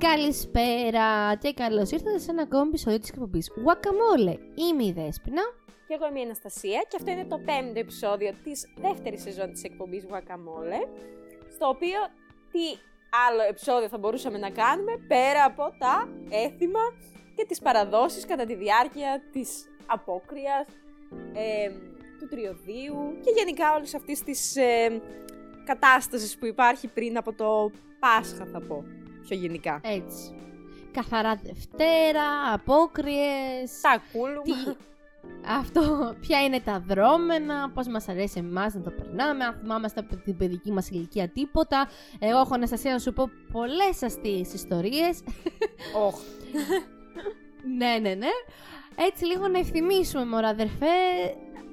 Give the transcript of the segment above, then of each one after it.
Καλησπέρα και καλώς ήρθατε σε ένα ακόμη επεισόδιο της εκπομπής Guacamole. Είμαι η Δέσποινα. Και εγώ είμαι η Αναστασία και αυτό είναι το πέμπτο επεισόδιο της δεύτερης σεζόν της εκπομπής Guacamole στο οποίο τι άλλο επεισόδιο θα μπορούσαμε να κάνουμε πέρα από τα έθιμα και τις παραδόσεις κατά τη διάρκεια της απόκριας, ε, του τριωδίου και γενικά όλης αυτής της ε, κατάστασης που υπάρχει πριν από το Πάσχα θα πω πιο γενικά. Έτσι. Καθαρά Δευτέρα, απόκριες. Τα κούλουμα. Τι... Αυτό, ποια είναι τα δρόμενα, πώς μας αρέσει εμάς να το περνάμε, αν θυμάμαστε από την παιδική μας ηλικία τίποτα. Εγώ έχω Αναστασία να σου πω πολλές αστείες ιστορίες. Όχ. ναι, ναι, ναι. Έτσι λίγο να ευθυμίσουμε μωρά αδερφέ,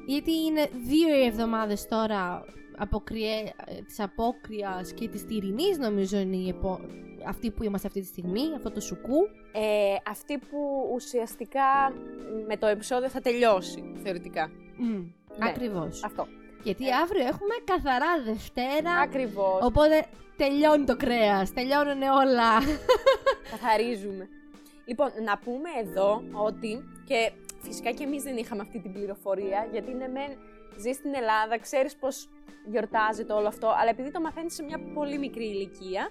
γιατί είναι δύο οι εβδομάδες τώρα αποκριέ, της απόκριας και της τυρινής νομίζω είναι η επο... αυτή που είμαστε αυτή τη στιγμή, αυτό το σουκού. Ε, αυτή που ουσιαστικά με το επεισόδιο θα τελειώσει, θεωρητικά. Mm, Ναι. Ακριβώς. Αυτό. Γιατί αύριο έχουμε καθαρά Δευτέρα, Ακριβώς. οπότε τελειώνει το κρέας, τελειώνουν όλα. Καθαρίζουμε. Λοιπόν, να πούμε εδώ ότι και φυσικά και εμείς δεν είχαμε αυτή την πληροφορία, γιατί ναι μεν ζεις στην Ελλάδα, ξέρεις πώς γιορτάζεται όλο αυτό, αλλά επειδή το μαθαίνεις σε μια πολύ μικρή ηλικία,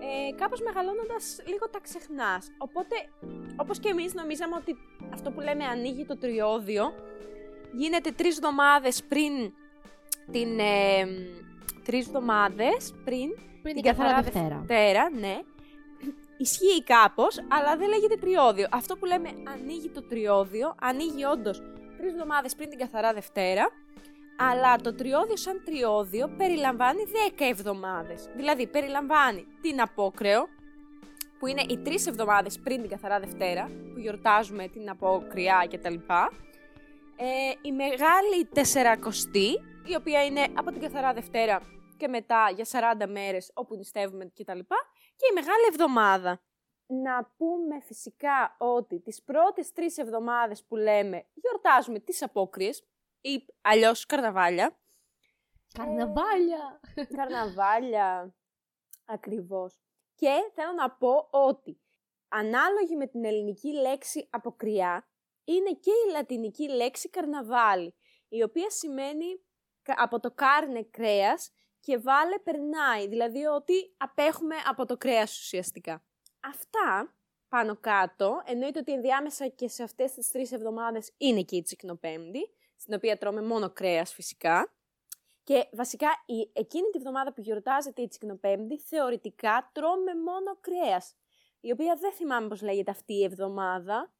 ε, κάπως μεγαλώνοντας λίγο τα ξεχνάς. Οπότε, όπως και εμείς νομίζαμε ότι αυτό που λέμε ανοίγει το τριώδιο, γίνεται τρεις εβδομάδες πριν την... Ε, τρεις εβδομάδες πριν Πριν την την καθαρά καθαρά Δευτέρα. Δευτέρα, ναι. Ισχύει κάπως, αλλά δεν λέγεται τριώδιο. Αυτό που λέμε ανοίγει το τριώδιο, ανοίγει όντως τρεις εβδομάδες πριν την καθαρά Δευτέρα, αλλά το τριώδιο σαν τριώδιο περιλαμβάνει 10 εβδομάδες. Δηλαδή περιλαμβάνει την απόκρεο, που είναι οι τρεις εβδομάδες πριν την καθαρά Δευτέρα, που γιορτάζουμε την απόκριά κτλ. Ε, η μεγάλη τεσσερακοστή, η οποία είναι από την καθαρά Δευτέρα και μετά για 40 μέρες όπου νηστεύουμε κτλ. Και η μεγάλη εβδομάδα. Να πούμε φυσικά ότι τις πρώτες τρεις εβδομάδες που λέμε γιορτάζουμε τις απόκριες ή αλλιώς καρναβάλια. Καρναβάλια! καρναβάλια ακριβώς. Και θέλω να πω ότι ανάλογη με την ελληνική λέξη αποκριά είναι και η λατινική λέξη καρναβάλι, η οποία σημαίνει κα- από το κάρνε κρέας και βάλε περνάει, δηλαδή ότι απέχουμε από το κρέας ουσιαστικά. Αυτά πάνω κάτω, εννοείται ότι ενδιάμεσα και σε αυτές τις τρεις εβδομάδες είναι και η τσικνοπέμπτη, στην οποία τρώμε μόνο κρέας φυσικά. Και βασικά η, εκείνη τη βδομάδα που γιορτάζεται η τσικνοπέμπτη, θεωρητικά τρώμε μόνο κρέας. Η οποία δεν θυμάμαι πώς λέγεται αυτή η εβδομάδα.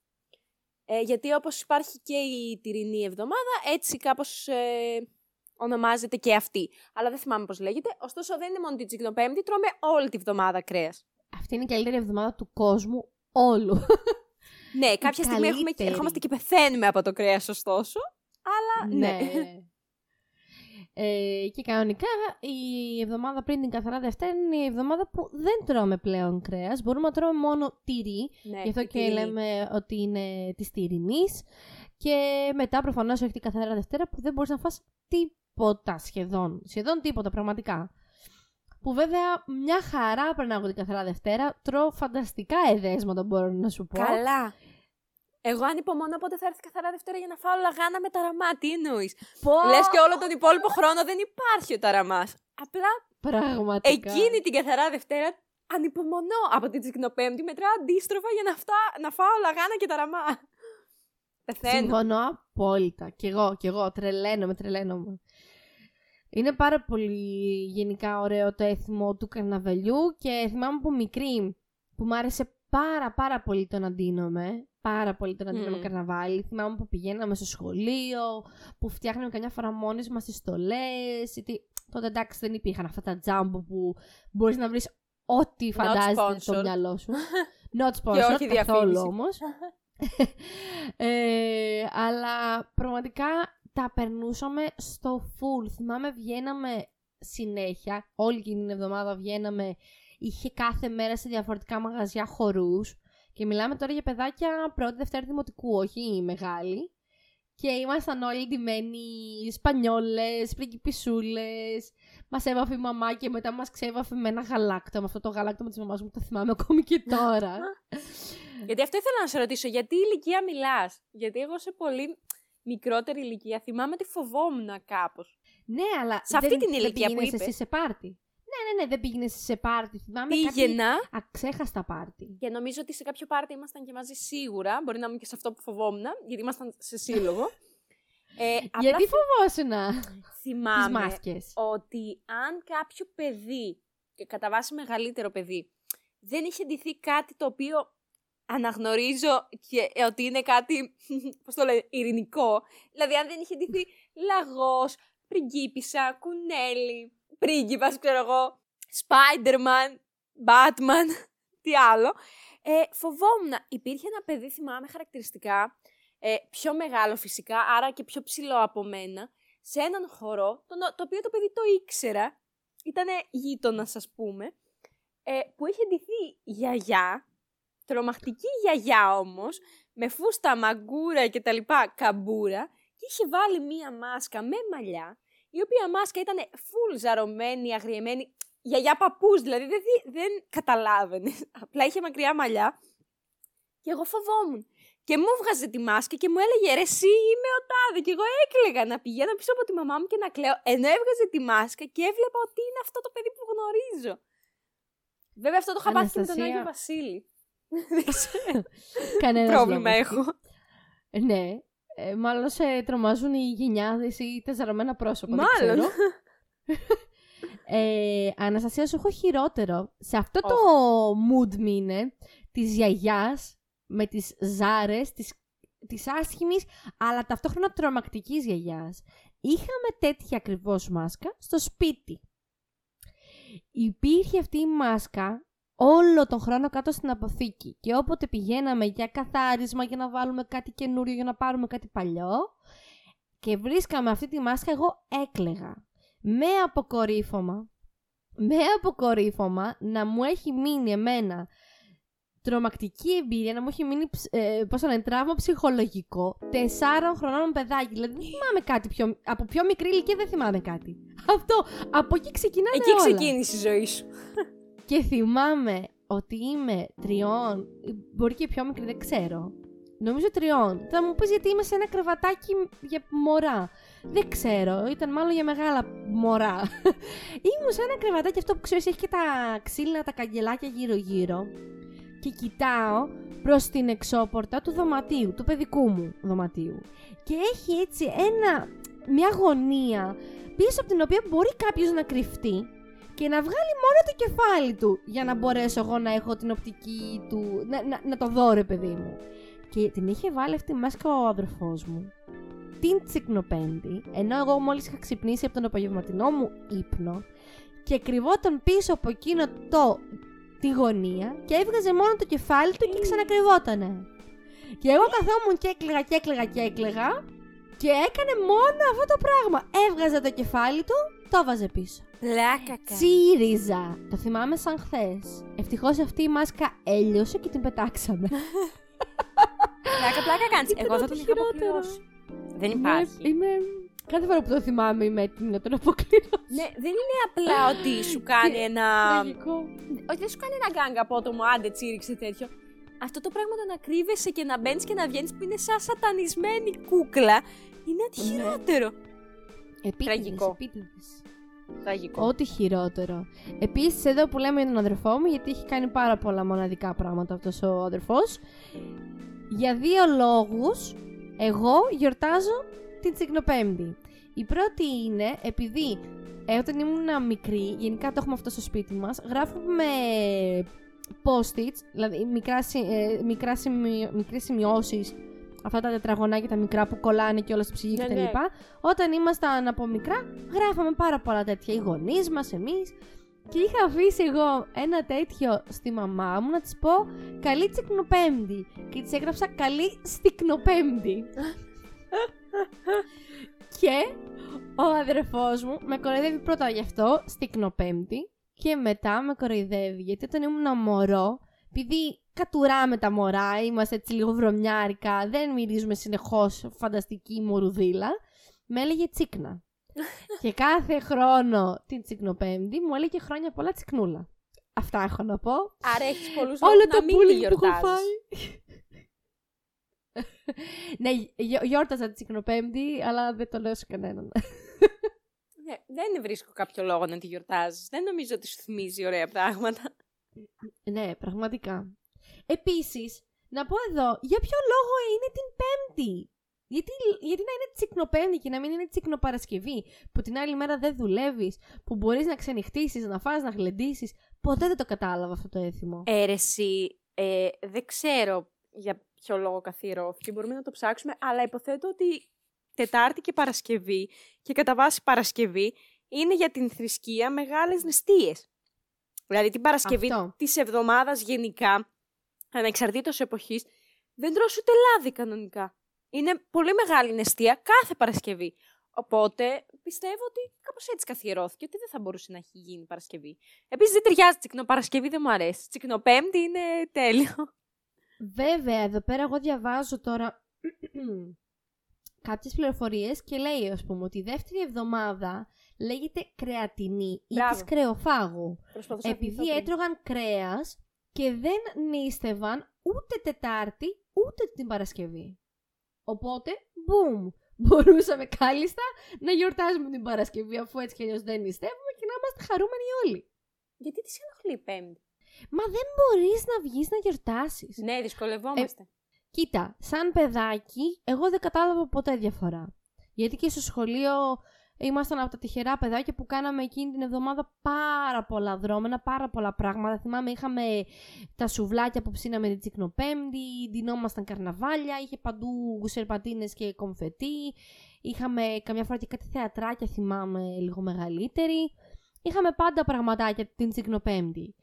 Ε, γιατί όπως υπάρχει και η τυρινή εβδομάδα, έτσι κάπως ε, ονομάζεται και αυτή. Αλλά δεν θυμάμαι πώς λέγεται. Ωστόσο δεν είναι μόνο την τσικνοπέμπτη, τρώμε όλη τη βδομάδα κρέας. Αυτή είναι η καλύτερη εβδομάδα του κόσμου όλου. Ναι, κάποια στιγμή έχουμε, καλύτερη. ερχόμαστε και πεθαίνουμε από το κρέας ωστόσο. Αλλά ναι. Ε, και κανονικά η εβδομάδα πριν την καθαρά Δευτέρα είναι η εβδομάδα που δεν τρώμε πλέον κρέας. Μπορούμε να τρώμε μόνο τυρί. ναι Γι' αυτό η και τυρινή. λέμε ότι είναι της τυρινής. Και μετά προφανώς έχει την καθαρά Δευτέρα που δεν μπορείς να φας τίποτα σχεδόν. Σχεδόν τίποτα πραγματικά. Που βέβαια μια χαρά περνάω από την καθαρά Δευτέρα. Τρώω φανταστικά εδέσματα μπορώ να σου πω. Καλά. Εγώ ανυπομονώ πότε θα έρθει καθαρά Δευτέρα για να φάω λαγάνα με ταραμά. Τι εννοείς; Πω! Λες και όλο τον υπόλοιπο χρόνο δεν υπάρχει ο ταραμά. Απλά Πραγματικά. εκείνη την καθαρά Δευτέρα ανυπομονώ από την Τσικνοπέμπτη. Μετράω αντίστροφα για να, φτά, να φάω λαγάνα και ταραμά. Πεθαίνω. Συμφωνώ απόλυτα. Κι εγώ, κι εγώ. Τρελαίνομαι, τρελαίνομαι. Είναι πάρα πολύ γενικά ωραίο το έθιμο του καρναβαλιού και θυμάμαι από μικρή που μου άρεσε πάρα πάρα πολύ το να ντύνομαι. Πάρα πολύ το να ντύνομαι Μμμ. καρναβάλι. Θυμάμαι που πηγαίναμε στο σχολείο, που φτιάχναμε καμιά φορά μόνοι μας τις στολές. Γιατί τότε εντάξει δεν υπήρχαν αυτά τα τζάμπο που μπορείς να βρεις ό,τι φαντάζεσαι στο sponsored. μυαλό σου. Not Και sponsored, όχι καθόλου διαφήμιση. όμως. ε, αλλά πραγματικά τα περνούσαμε στο full. Θυμάμαι βγαίναμε συνέχεια, όλη εκείνη την εβδομάδα βγαίναμε, είχε κάθε μέρα σε διαφορετικά μαγαζιά χορούς και μιλάμε τώρα για παιδάκια πρώτη, δευτέρα δημοτικού, όχι μεγάλη. Και ήμασταν όλοι ντυμένοι σπανιόλες, πριγκιπισούλες. Μας έβαφε η μαμά και μετά μας ξέβαφε με ένα γαλάκτο. Με αυτό το γαλάκτο με της μαμάς μου το θυμάμαι ακόμη και τώρα. Γιατί αυτό ήθελα να σε ρωτήσω, γιατί ηλικία μιλάς; Γιατί εγώ σε πολύ μικρότερη ηλικία θυμάμαι ότι φοβόμουν κάπως. ναι, αλλά Σε αυτή δεν- την δεν ηλικία που πήγαινες είπες. εσύ σε πάρτι; Ναι, ναι, ναι, δεν πήγαινε σε πάρτι. Θυμάμαι κάτι Πήγαινα αξέχαστα πάρτι. και νομίζω ότι σε κάποιο πάρτι ήμασταν και μαζί σίγουρα. Μπορεί να ήμουν και σε αυτό που φοβόμουν, γιατί ήμασταν σε σύλλογο. Ε, απλά Γιατί φοβόσουνα; Τις θυμάμαι μάσκες. ότι αν κάποιο παιδί, και κατά βάση μεγαλύτερο παιδί, δεν είχε ντυθεί κάτι το οποίο αναγνωρίζω και ε, ότι είναι κάτι, πώς το λένε, ειρηνικό. Δηλαδή αν δεν είχε ντυθεί λαγός, πριγκίπισσα, κουνέλι, πρίγκιπας, ξέρω εγώ, Spider-Man, Batman, τι άλλο. Ε, φοβόμουν. Υπήρχε ένα παιδί, θυμάμαι χαρακτηριστικά, ε, πιο μεγάλο φυσικά, άρα και πιο ψηλό από μένα, σε έναν χορό, τον, το οποίο το παιδί το ήξερα, ήταν γείτονας, ας πούμε, ε, που είχε ντυθεί γιαγιά, τρομακτική γιαγιά όμως, με φούστα μαγκούρα και τα λοιπά καμπούρα, και είχε βάλει μία μάσκα με μαλλιά, η οποία μάσκα ήταν full ζαρωμένη, αγριεμένη, γιαγιά παππούς, δηλαδή δεν, δι- δεν καταλάβαινε. Απλά είχε μακριά μαλλιά και εγώ φοβόμουν. Και μου βγάζε τη μάσκα και μου έλεγε ρε εσύ είμαι ο τάδε και εγώ έκλαιγα να πηγαίνω πίσω από τη μαμά μου και να κλαίω ενώ έβγαζε τη μάσκα και έβλεπα ότι είναι αυτό το παιδί που γνωρίζω. Βέβαια αυτό το είχα πάθει και με τον Αναστασία. Άγιο Βασίλη. Δεν ξέρω. Κανένας Πρόβλημα λόγος. έχω. Ναι. Ε, μάλλον σε τρομάζουν οι γενιάδες ή τα ζαρωμένα πρόσωπα. δεν Μάλλον. ξέρω. Ε, Αναστασίας, σου έχω χειρότερο. Σε αυτό το mood μήνε της γιαγιάς με τις ζάρες, της, της άσχημης, αλλά ταυτόχρονα τρομακτικής γιαγιάς. Είχαμε τέτοια ακριβώς μάσκα στο σπίτι. Υπήρχε αυτή η μάσκα όλο τον χρόνο κάτω στην αποθήκη και όποτε πηγαίναμε για καθάρισμα, για να βάλουμε κάτι καινούριο, για να πάρουμε κάτι παλιό και βρίσκαμε αυτή τη μάσκα, εγώ έκλεγα. Με αποκορύφωμα, με αποκορύφωμα να μου έχει μείνει εμένα τρομακτική εμπειρία, να μου έχει μείνει ψ- ε, πώς το λένε, τραύμα ψυχολογικό τεσσάρων χρονών παιδάκι. Δηλαδή δεν θυμάμαι κάτι πιο, από πιο μικρή ηλικία δεν θυμάμαι κάτι. Αυτό, από εκεί ξεκινάνε Εκεί όλα. ξεκίνησε η ζωή σου. Και θυμάμαι ότι είμαι τριών, μπορεί και πιο μικρή, δεν ξέρω. Νομίζω τριών. Θα μου πεις γιατί είμαι σε ένα κρεβατάκι για μωρά. Δεν ξέρω, ήταν μάλλον για μεγάλα μωρά. Ήμουν σε ένα κρεβατάκι αυτό που ξέρεις έχει και τα ξύλινα τα καγκελάκια γύρω γύρω. Και κοιτάω προς την εξώπορτα του δωματίου, του παιδικού μου δωματίου. Και έχει έτσι ένα, μια γωνία πίσω από την οποία μπορεί κάποιος να κρυφτεί και να βγάλει μόνο το κεφάλι του για να μπορέσω εγώ να έχω την οπτική του, να, να, να το δω ρε παιδί μου. Και την είχε βάλει αυτή τη μάσκα ο αδερφός μου, την τσικνοπέντη, ενώ εγώ μόλις είχα ξυπνήσει από τον απογευματινό μου ύπνο και κρυβόταν πίσω από εκείνο το, τη γωνία και έβγαζε μόνο το κεφάλι του και ξανακρυβότανε. Και εγώ καθόμουν και έκλαιγα και έκλαιγα και έκλαιγα και έκανε μόνο αυτό το πράγμα. Έβγαζε το κεφάλι του, το βάζε πίσω. Πλάκα Τσίριζα. Το θυμάμαι σαν χθες. Ευτυχώς αυτή η μάσκα έλειωσε και την πετάξαμε. Πλάκα, πλάκα κάνεις. Ήταν Εγώ θα ό,τι τον είχα χειρότερο. αποκληρώσει. Δεν υπάρχει. Είμαι. Κάθε φορά που το θυμάμαι είμαι έτοιμη να τον αποκλειρώσω. Ναι, δεν είναι απλά ότι σου κάνει ένα. Τραγικό. Όχι, δεν σου κάνει ένα γκάγκα απότομο, άντε τσίριξε τέτοιο. Αυτό το πράγμα το να κρύβεσαι και να μπαίνεις και να βγαίνεις που είναι σαν σατανισμένη κούκλα είναι ό,τι Ναι. χειρότερο. Επίτηδες, Τραγικό. επίτηδες. Τραγικό. Ό,τι χειρότερο. Επίσης, εδώ που λέμε για τον αδερφό μου, γιατί έχει κάνει πάρα πολλά μοναδικά πράγματα αυτός ο αδερφός. Για δύο λόγους, εγώ γιορτάζω την Τσικνοπέμπτη. Η πρώτη είναι επειδή ε, όταν ήμουν μικρή, γενικά το έχουμε αυτό στο σπίτι μας, γράφουμε post-its, δηλαδή μικρά, συ- ε, μικρά σημει, μικρές σημειώσεις, αυτά τα τετραγωνάκια τα μικρά που κολλάνε και όλα στη ψυχή Ναι, κτλ. ναι. Όταν ήμασταν από μικρά, γράφαμε πάρα πολλά τέτοια. Οι γονείς μας, εμείς. Και είχα αφήσει εγώ ένα τέτοιο στη μαμά μου να της πω καλή τσικνοπέμπτη. Και της έγραψα καλή στικνοπέμπτη. και ο αδερφός μου με κοροϊδεύει πρώτα γι' αυτό στικνοπέμπτη και μετά με κοροϊδεύει γιατί όταν ήμουν μωρό επειδή κατουράμε τα μωρά, είμαστε έτσι λίγο βρωμιάρικα, δεν μυρίζουμε συνεχώς φανταστική μορουδίλα, με έλεγε τσίκνα. και κάθε χρόνο την τσικνοπέμπτη μου έλεγε χρόνια πολλά τσικνούλα. Αυτά έχω να πω. Άρα έχεις πολλούς Όλο λόγους το να μην τη πουλί που έχω γιορτάζεις. φάει. ναι, γιο- γιόρταζα τη τσικνοπέμπτη, αλλά δεν το λέω σε κανέναν. Ναι, δεν βρίσκω κάποιο λόγο να τη γιορτάζεις. Δεν νομίζω ότι σου θυμίζει ωραία πράγματα. Ναι, πραγματικά. Επίσης, να πω εδώ, για ποιο λόγο είναι την Πέμπτη; Γιατί, γιατί να είναι τσικνοπέμπτη και να μην είναι τσικνοπαρασκευή, που την άλλη μέρα δεν δουλεύεις, που μπορείς να ξενυχτήσεις, να φας, να γλεντήσεις. Ποτέ δεν το κατάλαβα αυτό το έθιμο. Έρεση, ε, δεν ξέρω για ποιο λόγο καθιερώθηκε, μπορούμε να το ψάξουμε, αλλά υποθέτω ότι Τετάρτη και Παρασκευή και κατά βάση Παρασκευή είναι για την θρησκεία μεγάλες νηστείες. Δηλαδή την Παρασκευή Αυτό. της εβδομάδας γενικά, ανεξαρτήτως εποχής, δεν τρως ούτε λάδι κανονικά. Είναι πολύ μεγάλη νηστεία κάθε Παρασκευή. Οπότε πιστεύω ότι κάπως έτσι καθιερώθηκε, ότι δεν θα μπορούσε να έχει γίνει Παρασκευή. Επίσης δεν ταιριάζει τσικνοπαρασκευή, δεν μου αρέσει. Τσικνοπέμπτη είναι τέλειο. Βέβαια, εδώ πέρα εγώ διαβάζω τώρα κάποιες πληροφορίες και λέει, ας πούμε, ότι η δεύτερη εβδομάδα λέγεται κρεατινή ή Μπράβο. της κρεοφάγου. Προσπαθούσα να Επειδή θυμηθώ πριν. έτρωγαν κρέας και δεν νίστευαν ούτε Τετάρτη ούτε την Παρασκευή. Οπότε, μπουμ, μπορούσαμε κάλλιστα να γιορτάζουμε την Παρασκευή αφού έτσι κι αλλιώς δεν νηστεύουμε και να είμαστε χαρούμενοι όλοι. Γιατί της ενοχλεί η Πέμπτη; Μα δεν μπορείς να βγεις να γιορτάσεις. Ναι, δυσκολευόμαστε. Κοίτα, σαν παιδάκι, εγώ δεν κατάλαβα ποτέ διαφορά. Γιατί και στο σχολείο ήμασταν από τα τυχερά παιδάκια που κάναμε εκείνη την εβδομάδα πάρα πολλά δρόμενα, πάρα πολλά πράγματα. Θυμάμαι, είχαμε τα σουβλάκια που ψήναμε την Τσικνοπέμπτη, ντυνόμασταν καρναβάλια, είχε παντού σερπατίνες και κομφετί. Είχαμε καμιά φορά και κάτι θεατράκια, θυμάμαι, λίγο μεγαλύτερη. Είχαμε πάντα πραγματάκια την Τσικνοπέμπτη.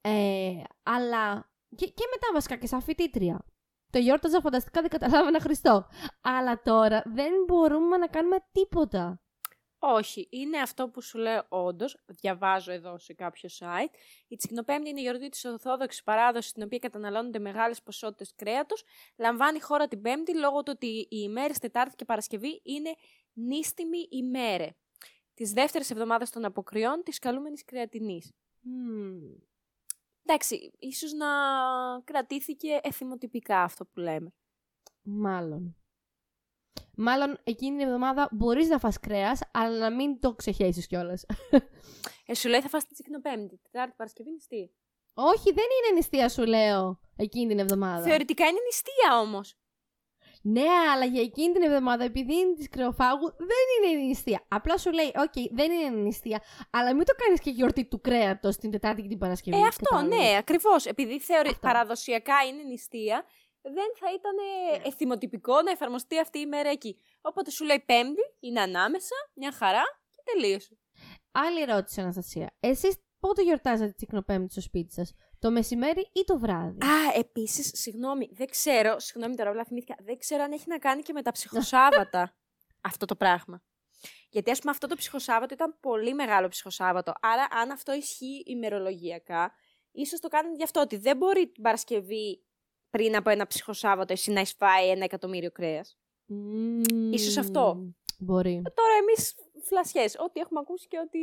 Ε, αλλά και, και μετά βασικά και σαν φοιτήτρια. Το γιόρταζα φανταστικά, δεν καταλάβαινα Χριστό. Αλλά τώρα δεν μπορούμε να κάνουμε τίποτα. Όχι, είναι αυτό που σου λέω όντως. Διαβάζω εδώ σε κάποιο site. Η Τσικνοπέμπτη είναι η γιορτή της Ορθόδοξης παράδοσης, στην οποία καταναλώνονται μεγάλες ποσότητες κρέατος. Λαμβάνει χώρα την Πέμπτη λόγω του ότι οι ημέρες Τετάρτη και Παρασκευή είναι νύστιμη ημέρε. Τη δεύτερη εβδομάδα των αποκριών της καλούμενης κρεατινής. Μμμ. Εντάξει, ίσως να κρατήθηκε εθιμοτυπικά αυτό που λέμε. Μάλλον. Μάλλον εκείνη την εβδομάδα μπορείς να φας κρέας, αλλά να μην το ξεχέσεις κιόλας. Ε, σου λέει θα φας τη Τσικνοπέμπτη, Τετάρτη Παρασκευή νηστεία. Όχι, δεν είναι νηστεία σου λέω εκείνη την εβδομάδα. Θεωρητικά είναι νηστεία όμως. Ναι, αλλά για εκείνη την εβδομάδα, επειδή είναι της κρεοφάγου, δεν είναι νηστεία. Απλά σου λέει, οκ, δεν είναι νηστεία, αλλά μην το κάνεις και γιορτή του κρέατος την Τετάρτη και την Παρασκευή. Ε, αυτό, κατάλαβες. ναι, ακριβώς. Επειδή θεωρεί Αυτό. παραδοσιακά είναι νηστεία, δεν θα ήταν Ναι. εθιμοτυπικό να εφαρμοστεί αυτή η μέρα εκεί. Οπότε σου λέει Πέμπτη, είναι ανάμεσα, μια χαρά και τελείωσε. Άλλη ερώτηση, Αναστασία. Εσείς πότε γιορτάζετε τη Τσικνοπέμπτη στο σπίτι σας, το μεσημέρι ή το βράδυ; Α, επίσης, συγγνώμη, δεν ξέρω, συγγνώμη τώρα, απλά θυμήθηκα, δεν ξέρω αν έχει να κάνει και με τα ψυχοσάββατα αυτό το πράγμα. Γιατί, ας πούμε, αυτό το ψυχοσάββατο ήταν πολύ μεγάλο ψυχοσάββατο. Άρα, αν αυτό ισχύει ημερολογιακά, ίσως το κάνουν γι' αυτό ότι δεν μπορεί την Παρασκευή πριν από ένα ψυχοσάββατο εσύ να έχεις φάει ένα εκατομμύριο κρέας; Μμμ, ίσως αυτό. Μπορεί. Τώρα εμείς φλασιές, ό,τι έχουμε ακούσει και ό,τι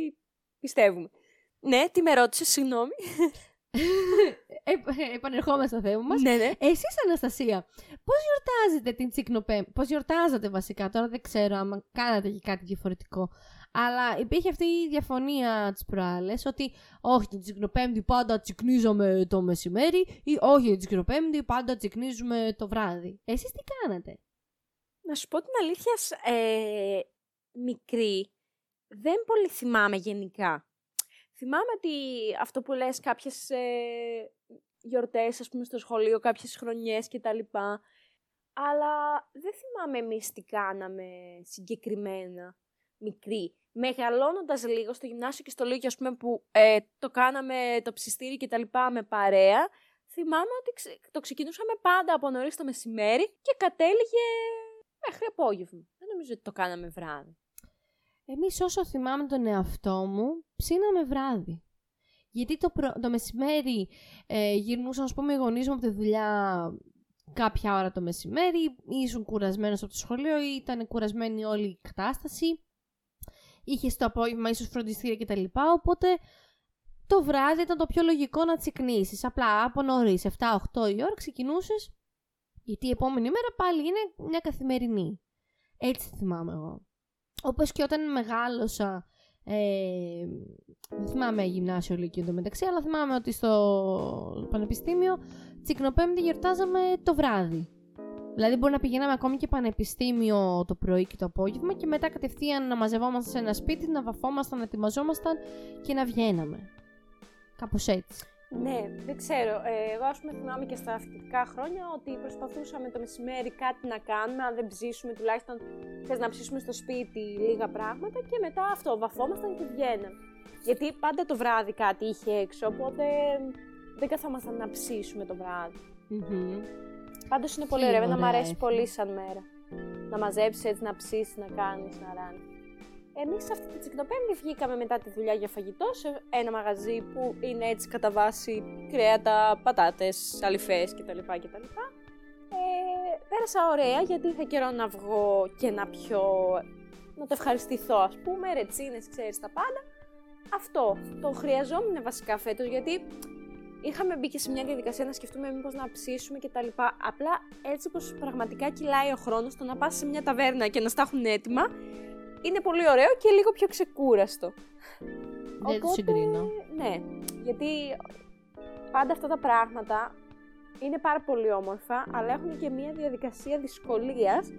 πιστεύουμε. Ναι, τι με ρώτησες, συγγνώμη. Ε, ε, επανερχόμαστε στο θέμα μας. ναι, ναι. Εσείς, Αναστασία, πώς γιορτάζετε την Τσικνοπέμπτη, πώς γιορτάζατε βασικά, τώρα δεν ξέρω αν κάνατε και κάτι διαφορετικό. Αλλά υπήρχε αυτή η διαφωνία τις προάλλες, ότι όχι την Τσικνοπέμπτη πάντα τσικνίζαμε το μεσημέρι ή όχι την Τσικνοπέμπτη πάντα τσικνίζουμε το βράδυ. Εσείς τι κάνατε; Να σου πω την αλήθεια, σ- ε, μικρή, δεν πολύ θυμάμαι γενικά. Θυμάμαι ότι αυτό που λες κάποιες ε, γιορτές, ας πούμε, στο σχολείο, κάποιες χρονιές και τα λοιπά. Αλλά δεν θυμάμαι εμείς τι κάναμε συγκεκριμένα μικρή. Μεγαλώνοντας λίγο στο γυμνάσιο και στο Λύκειο, ας πούμε, που ε, το κάναμε το ψιστήρι και τα λοιπά με παρέα, θυμάμαι ότι ξε- το ξεκινούσαμε πάντα από νωρίς το μεσημέρι και κατέληγε μέχρι απόγευμα. Δεν νομίζω ότι το κάναμε βράδυ. Εμείς όσο θυμάμαι τον εαυτό μου, ψήναμε βράδυ. Γιατί το, το μεσημέρι ε, γυρνούσαν, ας πούμε, οι γονείς μου από τη δουλειά κάποια ώρα το μεσημέρι, ήσουν κουρασμένος από το σχολείο ή ήταν κουρασμένη όλη η κατάσταση. Είχες το απόγευμα ίσως φροντιστήρια κτλ. Οπότε το βράδυ ήταν το πιο λογικό να τσικνήσει. Απλά από νωρίς, 7-8 η ώρα ξεκινούσες, γιατί η επόμενη μέρα πάλι είναι μια καθημερινή. Έτσι θυμάμαι εγώ. Όπως και όταν μεγάλωσα ε, δεν θυμάμαι γυμνάσιο λύκειο εντωμεταξύ, αλλά θυμάμαι ότι στο πανεπιστήμιο τσικνοπέμπτη γιορτάζαμε το βράδυ. Δηλαδή μπορεί να πηγαίναμε ακόμη και πανεπιστήμιο το πρωί και το απόγευμα και μετά κατευθείαν να μαζευόμαστε σε ένα σπίτι, να βαφόμασταν, να ετοιμαζόμασταν και να βγαίναμε. Κάπως έτσι. Ναι, δεν ξέρω. Ε, εγώ, ας πούμε, θυμάμαι και στα φοιτητικά χρόνια ότι προσπαθούσαμε το μεσημέρι κάτι να κάνουμε, αν δεν ψήσουμε τουλάχιστον θες να ψήσουμε στο σπίτι λίγα πράγματα και μετά αυτό, βαφόμασταν και βγαίναμε. Γιατί πάντα το βράδυ κάτι είχε έξω, οπότε δεν καθόμασταν να ψήσουμε το βράδυ. Mm-hmm. Πάντως είναι πολύ ωραίο, να μου αρέσει πολύ σαν μέρα. Να μαζέψεις έτσι, να ψήσεις, να κάνεις, να ράνεις. Εμείς αυτή τη τσικνοπέμπτη βγήκαμε μετά τη δουλειά για φαγητό σε ένα μαγαζί που είναι έτσι κατά βάση κρέατα, πατάτες, αληφές κτλ. κτλ. Ε, πέρασα ωραία γιατί είχα καιρό να βγω και να πιω, να το ευχαριστηθώ ας πούμε, ρετσίνες, ξέρεις τα πάντα. Αυτό, το χρειαζόμουν βασικά φέτος γιατί είχαμε μπει και σε μια διαδικασία να σκεφτούμε μήπως να ψήσουμε κτλ. Απλά έτσι όπως πραγματικά κυλάει ο χρόνος, το να πας σε μια ταβέρνα και να στα έχουν έτοιμα, είναι πολύ ωραίο και λίγο πιο ξεκούραστο. Δεν το συγκρίνω. Ναι, γιατί πάντα αυτά τα πράγματα είναι πάρα πολύ όμορφα, αλλά έχουν και μια διαδικασία δυσκολίας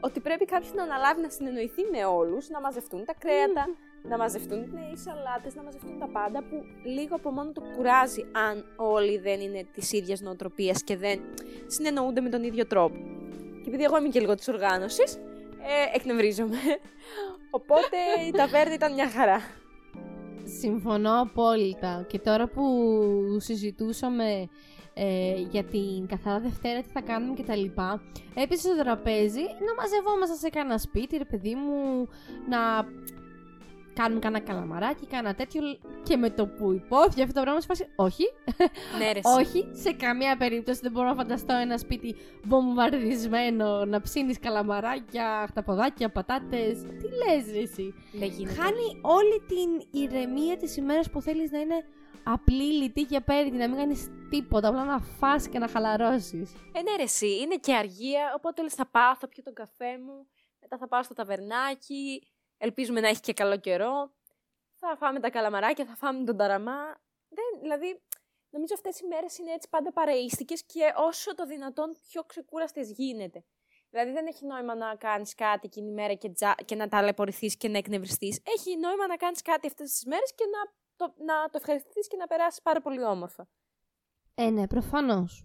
ότι πρέπει κάποιος να αναλάβει να συνεννοηθεί με όλους, να μαζευτούν τα κρέατα, να μαζευτούν οι σαλάτες, να μαζευτούν τα πάντα, που λίγο από μόνο το κουράζει αν όλοι δεν είναι της ίδιας νοοτροπίας και δεν συνεννοούνται με τον ίδιο τρόπο. Και επειδή εγώ είμαι και λίγο της οργάνωσης, ε, εκνευρίζομαι. Οπότε η ταβέρνα ήταν μια χαρά. Συμφωνώ απόλυτα. Και τώρα που συζητούσαμε ε, για την καθαρά Δευτέρα, τι θα κάνουμε και τα λοιπά, έπεσε στο τραπέζι να μαζευόμαστε σε κανένα σπίτι, ρε παιδί μου, να κάνουμε κανένα καλαμαράκι, κανένα τέτοιο. Και με το που υπόθηκε αυτό το πράγμα, φάση, όχι. Ναι, ρε, όχι, σε καμία περίπτωση δεν μπορώ να φανταστώ ένα σπίτι βομβαρδισμένο να ψήνεις καλαμαράκια, χταποδάκια, πατάτες. Τι λες, ρε, εσύ; Χάνει όλη την ηρεμία της ημέρας που θέλεις να είναι απλή, λιτή και απέριτη, να μην κάνεις τίποτα, απλά να φας και να χαλαρώσεις. Ε, ναι, ρε, εσύ. είναι και αργία, οπότε λε θα πάω, θα πιω τον καφέ μου, μετά θα πάω στο ταβερνάκι, Ελπίζουμε να έχει και καλό καιρό. Θα φάμε τα καλαμαράκια, θα φάμε τον ταραμά. Δεν, δηλαδή, νομίζω αυτές οι μέρες είναι έτσι πάντα παρεΐστικες και όσο το δυνατόν πιο ξεκούραστες γίνεται. Δηλαδή δεν έχει νόημα να κάνεις κάτι εκείνη η μέρα και, τζα... και να ταλαιπωρηθείς και να εκνευριστείς. Έχει νόημα να κάνεις κάτι αυτές τις μέρες και να το, να το ευχαριστηθείς και να περάσεις πάρα πολύ όμορφα. Ε, ναι, προφανώς.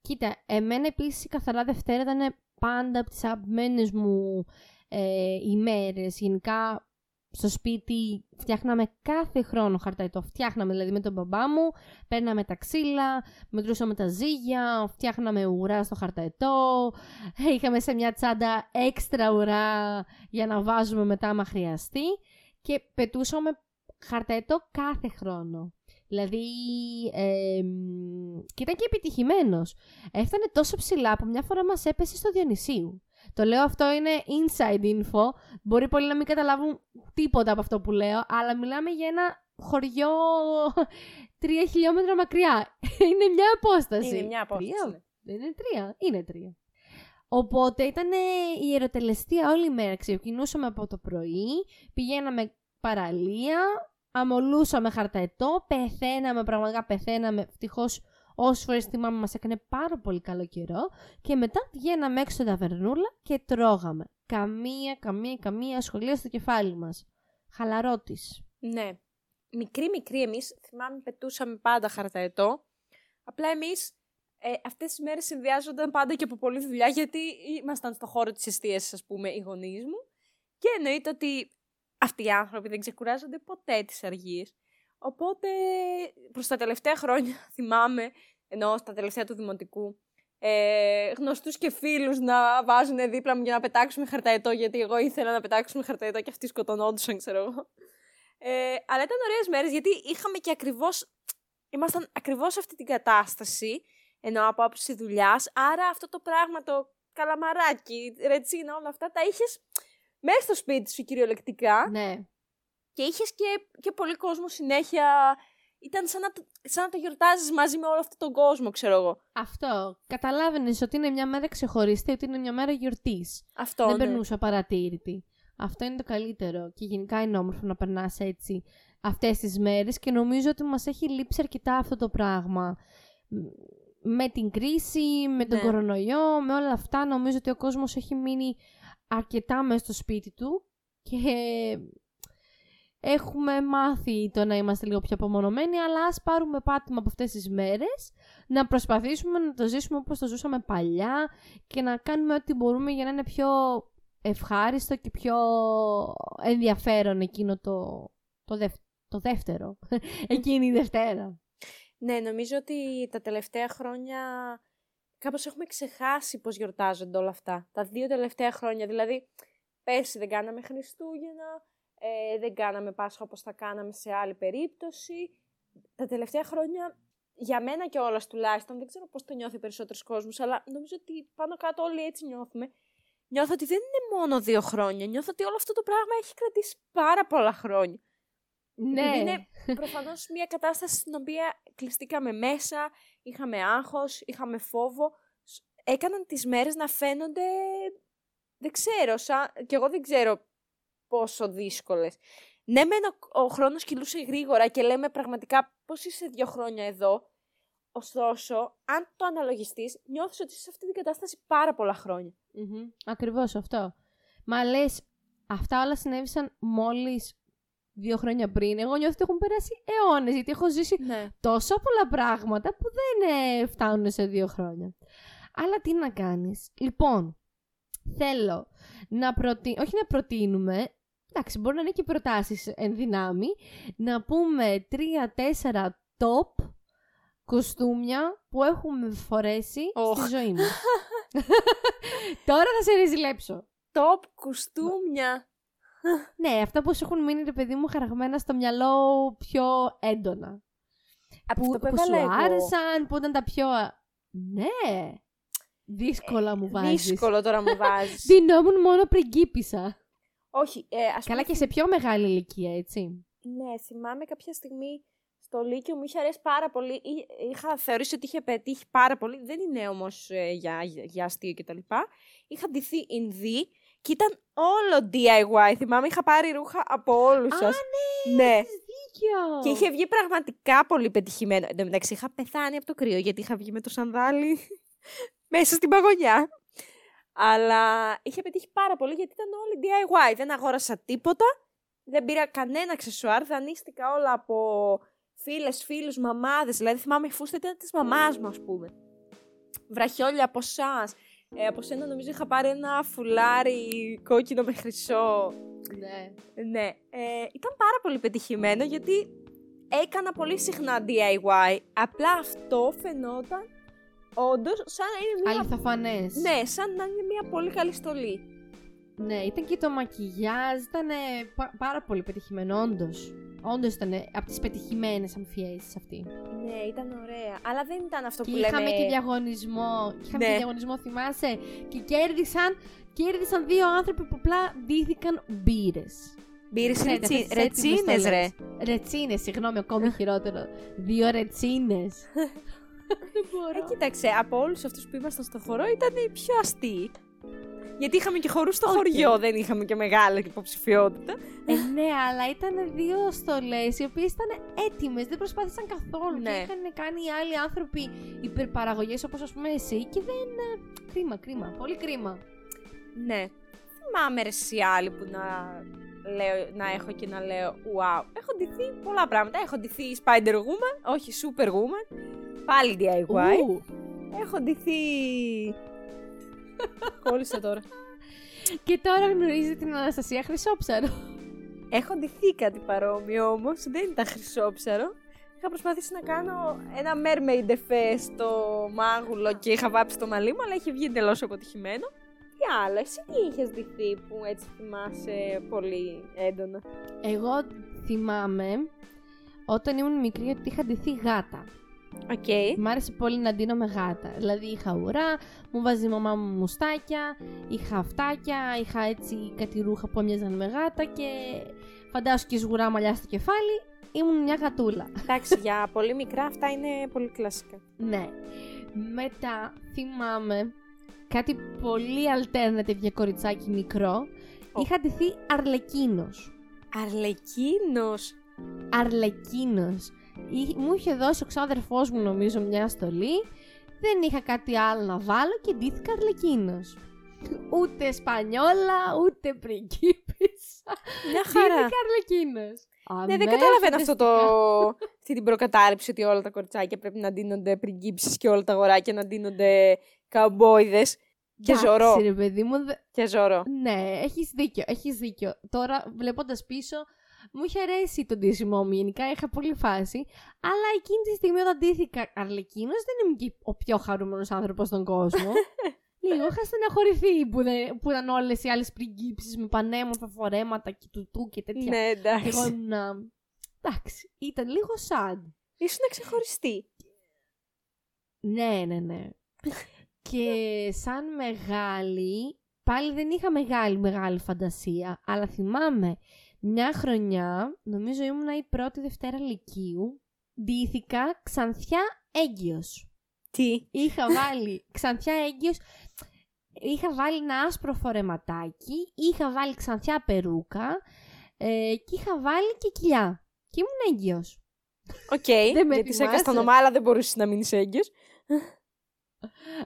Κοίτα, εμένα επίσης η καθαρά Δευτέρα ήταν πάντα από τις αγαπημένες μου ε, ημέρες. Γενικά στο σπίτι φτιάχναμε κάθε χρόνο χαρταϊτό. Φτιάχναμε δηλαδή με τον μπαμπά μου, παίρναμε τα ξύλα, μετρούσαμε τα ζύγια, φτιάχναμε ουρά στο χαρταϊτό, είχαμε σε μια τσάντα έξτρα ουρά για να βάζουμε μετά άμα χρειαστεί και πετούσαμε χαρταϊτό κάθε χρόνο. Δηλαδή, ε, και ήταν και επιτυχημένος. Έφτανε τόσο ψηλά που μια φορά μας έπεσε στο Διονυσίου. Το λέω αυτό είναι inside info. Μπορεί πολλοί να μην καταλάβουν τίποτα από αυτό που λέω, αλλά μιλάμε για ένα χωριό τρία χιλιόμετρα μακριά. είναι μια απόσταση. Είναι μια απόσταση. Τρία. Δεν είναι τρία. Είναι τρία. Οπότε ήταν η ερωτελεστία όλη η μέρα. Ξεκινούσαμε από το πρωί, πηγαίναμε παραλία, αμολούσαμε χαρταετό, πεθαίναμε, πραγματικά πεθαίναμε. Ευτυχώς Όσες φορές θυμάμαι, μας έκανε πάρα πολύ καλό καιρό και μετά βγαίναμε έξω στην ταβερνούλα και τρώγαμε. Καμία, καμία, καμία ασχολία στο κεφάλι μας. Χαλαρότης. Ναι. Μικρή, μικρή εμείς, θυμάμαι, πετούσαμε πάντα χαρταετό. Απλά εμείς ε, αυτές τις μέρες συνδυάζονταν πάντα και από πολλή δουλειά, γιατί ήμασταν στο χώρο της εστίαση, ας πούμε, οι γονείς μου. Και εννοείται ότι αυτοί οι άνθρωποι δεν ξεκουράζονται ποτέ τις αργίες. Οπότε προς τα τελευταία χρόνια θυμάμαι, ενώ στα τελευταία του δημοτικού, ε, γνωστούς και φίλους να βάζουν δίπλα μου για να πετάξουμε χαρταετό, γιατί εγώ ήθελα να πετάξουμε χαρταετό και αυτοί σκοτωνόντουσαν, ξέρω εγώ. Ε, αλλά ήταν ωραίες μέρες γιατί είχαμε και ακριβώς, ήμασταν ακριβώς σε αυτή την κατάσταση, ενώ από άποψη δουλειάς. άρα αυτό το πράγμα, το καλαμαράκι, ρετσίνα, όλα αυτά, τα είχες μέσα στο σπίτι σου κυριολεκτικά. Ναι. Και είχες και, και πολύ κόσμο συνέχεια. Ήταν σαν να, το- σαν να το γιορτάζεις μαζί με όλο αυτόν τον κόσμο, ξέρω εγώ. Αυτό. Καταλάβαινες ότι είναι μια μέρα ξεχωριστή, ότι είναι μια μέρα γιορτής. Αυτό, Δεν ναι. περνούσα παρατήρητη. Αυτό είναι το καλύτερο. Και γενικά είναι όμορφο να περνάς έτσι αυτές τις μέρες και νομίζω ότι μας έχει λείψει αρκετά αυτό το πράγμα. Μ, Με την κρίση, με τον Ναι. κορονοϊό, με όλα αυτά, νομίζω ότι ο κόσμος έχει μείνει αρκετά μέσα στο σπίτι του και έχουμε μάθει το να είμαστε λίγο πιο απομονωμένοι, αλλά ας πάρουμε πάτημα από αυτές τις μέρες, να προσπαθήσουμε να το ζήσουμε όπως το ζούσαμε παλιά και να κάνουμε ό,τι μπορούμε για να είναι πιο ευχάριστο και πιο ενδιαφέρον εκείνο το, το, δευ- το δεύτερο, εκείνη η Δευτέρα. Ναι, νομίζω ότι τα τελευταία χρόνια κάπως έχουμε ξεχάσει πώς γιορτάζονται όλα αυτά. Τα δύο τελευταία χρόνια, δηλαδή πέρσι δεν κάναμε Χριστούγεννα, ε, δεν κάναμε Πάσχα όπως θα κάναμε σε άλλη περίπτωση. Τα τελευταία χρόνια, για μένα και όλας τουλάχιστον, δεν ξέρω πώς το νιώθει περισσότερος κόσμος, αλλά νομίζω ότι πάνω κάτω όλοι έτσι νιώθουμε. Νιώθω ότι δεν είναι μόνο δύο χρόνια, νιώθω ότι όλο αυτό το πράγμα έχει κρατήσει πάρα πολλά χρόνια. Ναι, Επειδή είναι προφανώς μια κατάσταση στην οποία κλειστήκαμε μέσα, είχαμε άγχος, είχαμε φόβο. Σ- Έκαναν τις μέρες να φαίνονται, δεν ξέρω, σαν... και εγώ δεν ξέρω πόσο δύσκολες. Ναι, μεν ο, ο χρόνος κυλούσε γρήγορα και λέμε πραγματικά πώς είσαι δύο χρόνια εδώ; Ωστόσο, αν το αναλογιστείς, νιώθεις ότι είσαι σε αυτή την κατάσταση πάρα πολλά χρόνια. Μμμ, Ακριβώς αυτό. Μα λες, αυτά όλα συνέβησαν μόλις δύο χρόνια πριν. Εγώ νιώθω ότι έχουν περάσει αιώνες, γιατί έχω ζήσει Ναι. τόσο πολλά πράγματα που δεν ε, φτάνουν σε δύο χρόνια. Αλλά τι να κάνεις. Λοιπόν, θέλω να προτι... όχι να προτείνουμε, εντάξει μπορεί να είναι και προτάσεις εν δυνάμει, να πούμε τρία-τέσσερα top κοστούμια που έχουμε φορέσει Οχ. στη ζωή μας. Τώρα θα σε ριζιλέψω. Top κουστούμια. Ναι, αυτά που σου έχουν μείνει, ρε παιδί μου, χαραγμένα στο μυαλό πιο έντονα. Από που, αυτό που που σου έβαλα εγώ. άρεσαν, που ήταν τα πιο... Ναι, δύσκολα μου βάζεις. Δύσκολο τώρα μου βάζεις. Δινόμουν μόνο πριγκίπισσα. Όχι, ε, ας Καλά πούμε και σε πιο μεγάλη ηλικία, έτσι. Ναι, θυμάμαι κάποια στιγμή στο Λύκειο μου είχε αρέσει πάρα πολύ. Εί- Είχα θεωρήσει ότι είχε πετύχει πάρα πολύ. Δεν είναι όμως για, για, για αστείο κτλ. Είχα ντυθεί Ινδί και ήταν όλο DIY. Θυμάμαι, είχα πάρει ρούχα από όλους Α, σας. ναι, ναι. έχεις δίκιο. Και είχε βγει πραγματικά πολύ πετυχημένο. Εν τω μεταξύ, είχα πεθάνει από το κρύο γιατί είχα βγει με το σανδάλι μέσα στην παγωνιά. Αλλά είχε πετύχει πάρα πολύ γιατί ήταν όλοι DIY. Δεν αγόρασα τίποτα. Δεν πήρα κανένα αξεσουάρ. Δανείστηκα όλα από φίλες, φίλους, μαμάδες. Δηλαδή θυμάμαι η φούστα ήταν της μαμάς μου, ας πούμε. Βραχιόλια από εσάς. Ε, από σένα νομίζω είχα πάρει ένα φουλάρι κόκκινο με χρυσό. Ναι. Ναι, ε, ήταν πάρα πολύ πετυχημένο γιατί έκανα πολύ συχνά DIY. Απλά αυτό φαινόταν όντως σαν να είναι μια... Αληθοφανές. Ναι, σαν να είναι μια πολύ καλή στολή. Ναι, ήταν και το μακιγιάζ, ήταν ε, πα- πάρα πολύ πετυχημένο, όντως. Όντως ήταν από τις πετυχημένες αμφιέσεις αυτή. Ναι, ήταν ωραία. Αλλά δεν ήταν αυτό Και που είχαμε λέμε... και διαγωνισμό. και Είχαμε Ναι. και διαγωνισμό, θυμάσαι; Και κέρδισαν, κέρδισαν δύο άνθρωποι που απλά ντύθηκαν μπύρες. Μπύρες Ναι, ρετσι... αυτές τις έτοιμες ρετσίνες, ρε. στολές. Ρετσίνες, συγγνώμη, ακόμη χειρότερο. Δύο ρετσίνες. Δεν μπορώ. Ε, κοίταξε, από όλους αυτούς που ήμασταν στο χορό ήταν οι πιο αστείοι. Γιατί είχαμε και χορούς στο Οκ. χωριό, δεν είχαμε και μεγάλη υποψηφιότητα. Ε, ναι, αλλά ήταν δύο στολές οι οποίες ήταν έτοιμες, δεν προσπάθησαν καθόλου. Ναι. Και είχαν κάνει οι άλλοι άνθρωποι υπερπαραγωγές όπως ας πούμε εσύ και δεν. ε, Κρίμα, κρίμα. Πολύ κρίμα. Ναι. Θυμάμαι ρε εσύ άλλοι που να, λέω, να έχω και να λέω wow. Έχω ντυθεί πολλά πράγματα. Έχω ντυθεί Spider Woman, όχι Super Woman. Πάλι DIY. Ου. Έχω ντυθεί... Κόλλησα τώρα. Και τώρα γνωρίζει την Αναστασία Χρυσόψαρο. Έχω ντυθεί κάτι παρόμοιο όμως, δεν ήταν χρυσόψαρο. Είχα προσπαθήσει να κάνω ένα mermaid effect στο μάγουλο και είχα βάψει το μαλλί μου, αλλά είχε βγει εντελώς αποτυχημένο. Τι άλλο, εσύ τι είχες ντυθεί που έτσι θυμάσαι πολύ έντονα; Εγώ θυμάμαι όταν ήμουν μικρή ότι είχα ντυθεί γάτα. Οκ. Μ' άρεσε πολύ να ντύνομαι γάτα. Δηλαδή είχα ουρά, μου βάζει η μαμά μου μουστάκια, είχα αυτάκια, είχα έτσι κάτι ρούχα που έμοιαζαν με γάτα και φαντάσου και σγουρά μαλλιάς στο κεφάλι, ήμουν μια γατούλα. Εντάξει, για πολύ μικρά αυτά είναι πολύ κλασικά. Ναι. Μετά θυμάμαι κάτι πολύ alternative για κοριτσάκι μικρό. Ω. Είχα ντυθεί αρλεκίνος. Αρλεκίνος. Αρλεκίνος. Εί- Μου είχε δώσει ο ξάδερφός μου νομίζω μια στολή. Δεν είχα κάτι άλλο να βάλω και ντύθηκα αρλεκίνος. Ούτε σπανιόλα, ούτε πριγκίπισσα. Μια χαρά. Ντύθηκα αρλεκίνος. Ναι, δεν Αμέ, καταλαβαίνω αυτό το... φανταστικά. αυτή την προκατάληψη ότι όλα τα κοριτσάκια πρέπει να ντύνονται πριγκίψεις και όλα τα αγοράκια να ντύνονται καμπόιδες. Και Εντάξει, ζωρό. ρε παιδί μου, δε- Και ζωρό. Ναι, έχεις δίκιο, έχεις δίκιο. Τώρα, βλέποντας πίσω, μου είχε αρέσει το ντύσιμό μου γενικά, είχα πολύ φάση. Αλλά εκείνη τη στιγμή όταν ντύθηκα αρλεκίνος, δεν ήμουν και ο πιο χαρούμενος άνθρωπος στον κόσμο. Λίγο είχα στεναχωρηθεί που, δεν, που ήταν όλες οι άλλες πριγκίψεις με πανέμορφα φορέματα και τουτού και τέτοια. Ναι, Και εγώ εντάξει. ήμουν... Εντάξει, ήταν λίγο sad. Ήσουν ξεχωριστή. Ναι, ναι, ναι. και σαν μεγάλη, πάλι δεν είχα μεγάλη μεγάλη φαντασία, αλλά θυμάμαι μια χρονιά, νομίζω ήμουν η πρώτη Δευτέρα Λυκείου, ντύθηκα ξανθιά έγκυος. Τι; Είχα βάλει ξανθιά έγκυος, είχα βάλει ένα άσπρο φορεματάκι, είχα βάλει ξανθιά περούκα ε, και είχα βάλει και κοιλιά. Και ήμουν έγκυος. Οκ. Δεν με γιατί σε θυμάσαι. έκανα αλλά δεν μπορούσες να μείνεις έγκυος.